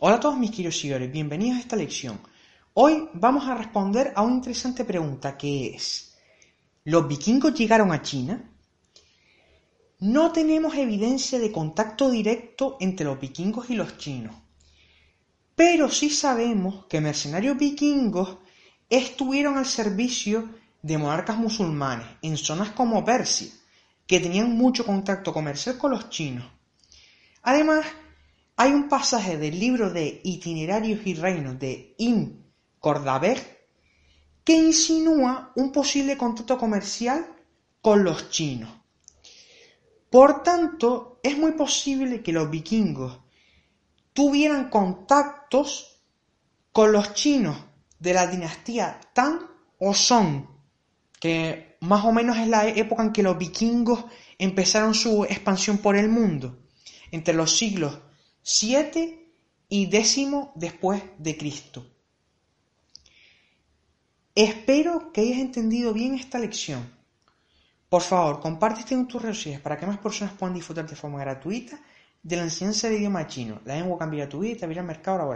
Hola a todos mis queridos seguidores, bienvenidos a esta lección. Hoy vamos a responder a una interesante pregunta que es, ¿los vikingos llegaron a China? No tenemos evidencia de contacto directo entre los vikingos y los chinos, pero sí sabemos que mercenarios vikingos estuvieron al servicio de monarcas musulmanes en zonas como Persia, que tenían mucho contacto comercial con los chinos. Además, hay un pasaje del libro de Itinerarios y Reinos de Im Cordaber que insinúa un posible contacto comercial con los chinos. Por tanto, es muy posible que los vikingos tuvieran contactos con los chinos de la dinastía Tang o Song, que más o menos es la época en que los vikingos empezaron su expansión por el mundo, entre los siglos 7 y décimo después de Cristo. Espero que hayas entendido bien esta lección. Por favor, comparte este en tus redes sociales para que más personas puedan disfrutar de forma gratuita de la enseñanza del idioma chino. La lengua cambiará tu vida y te el mercado laboral.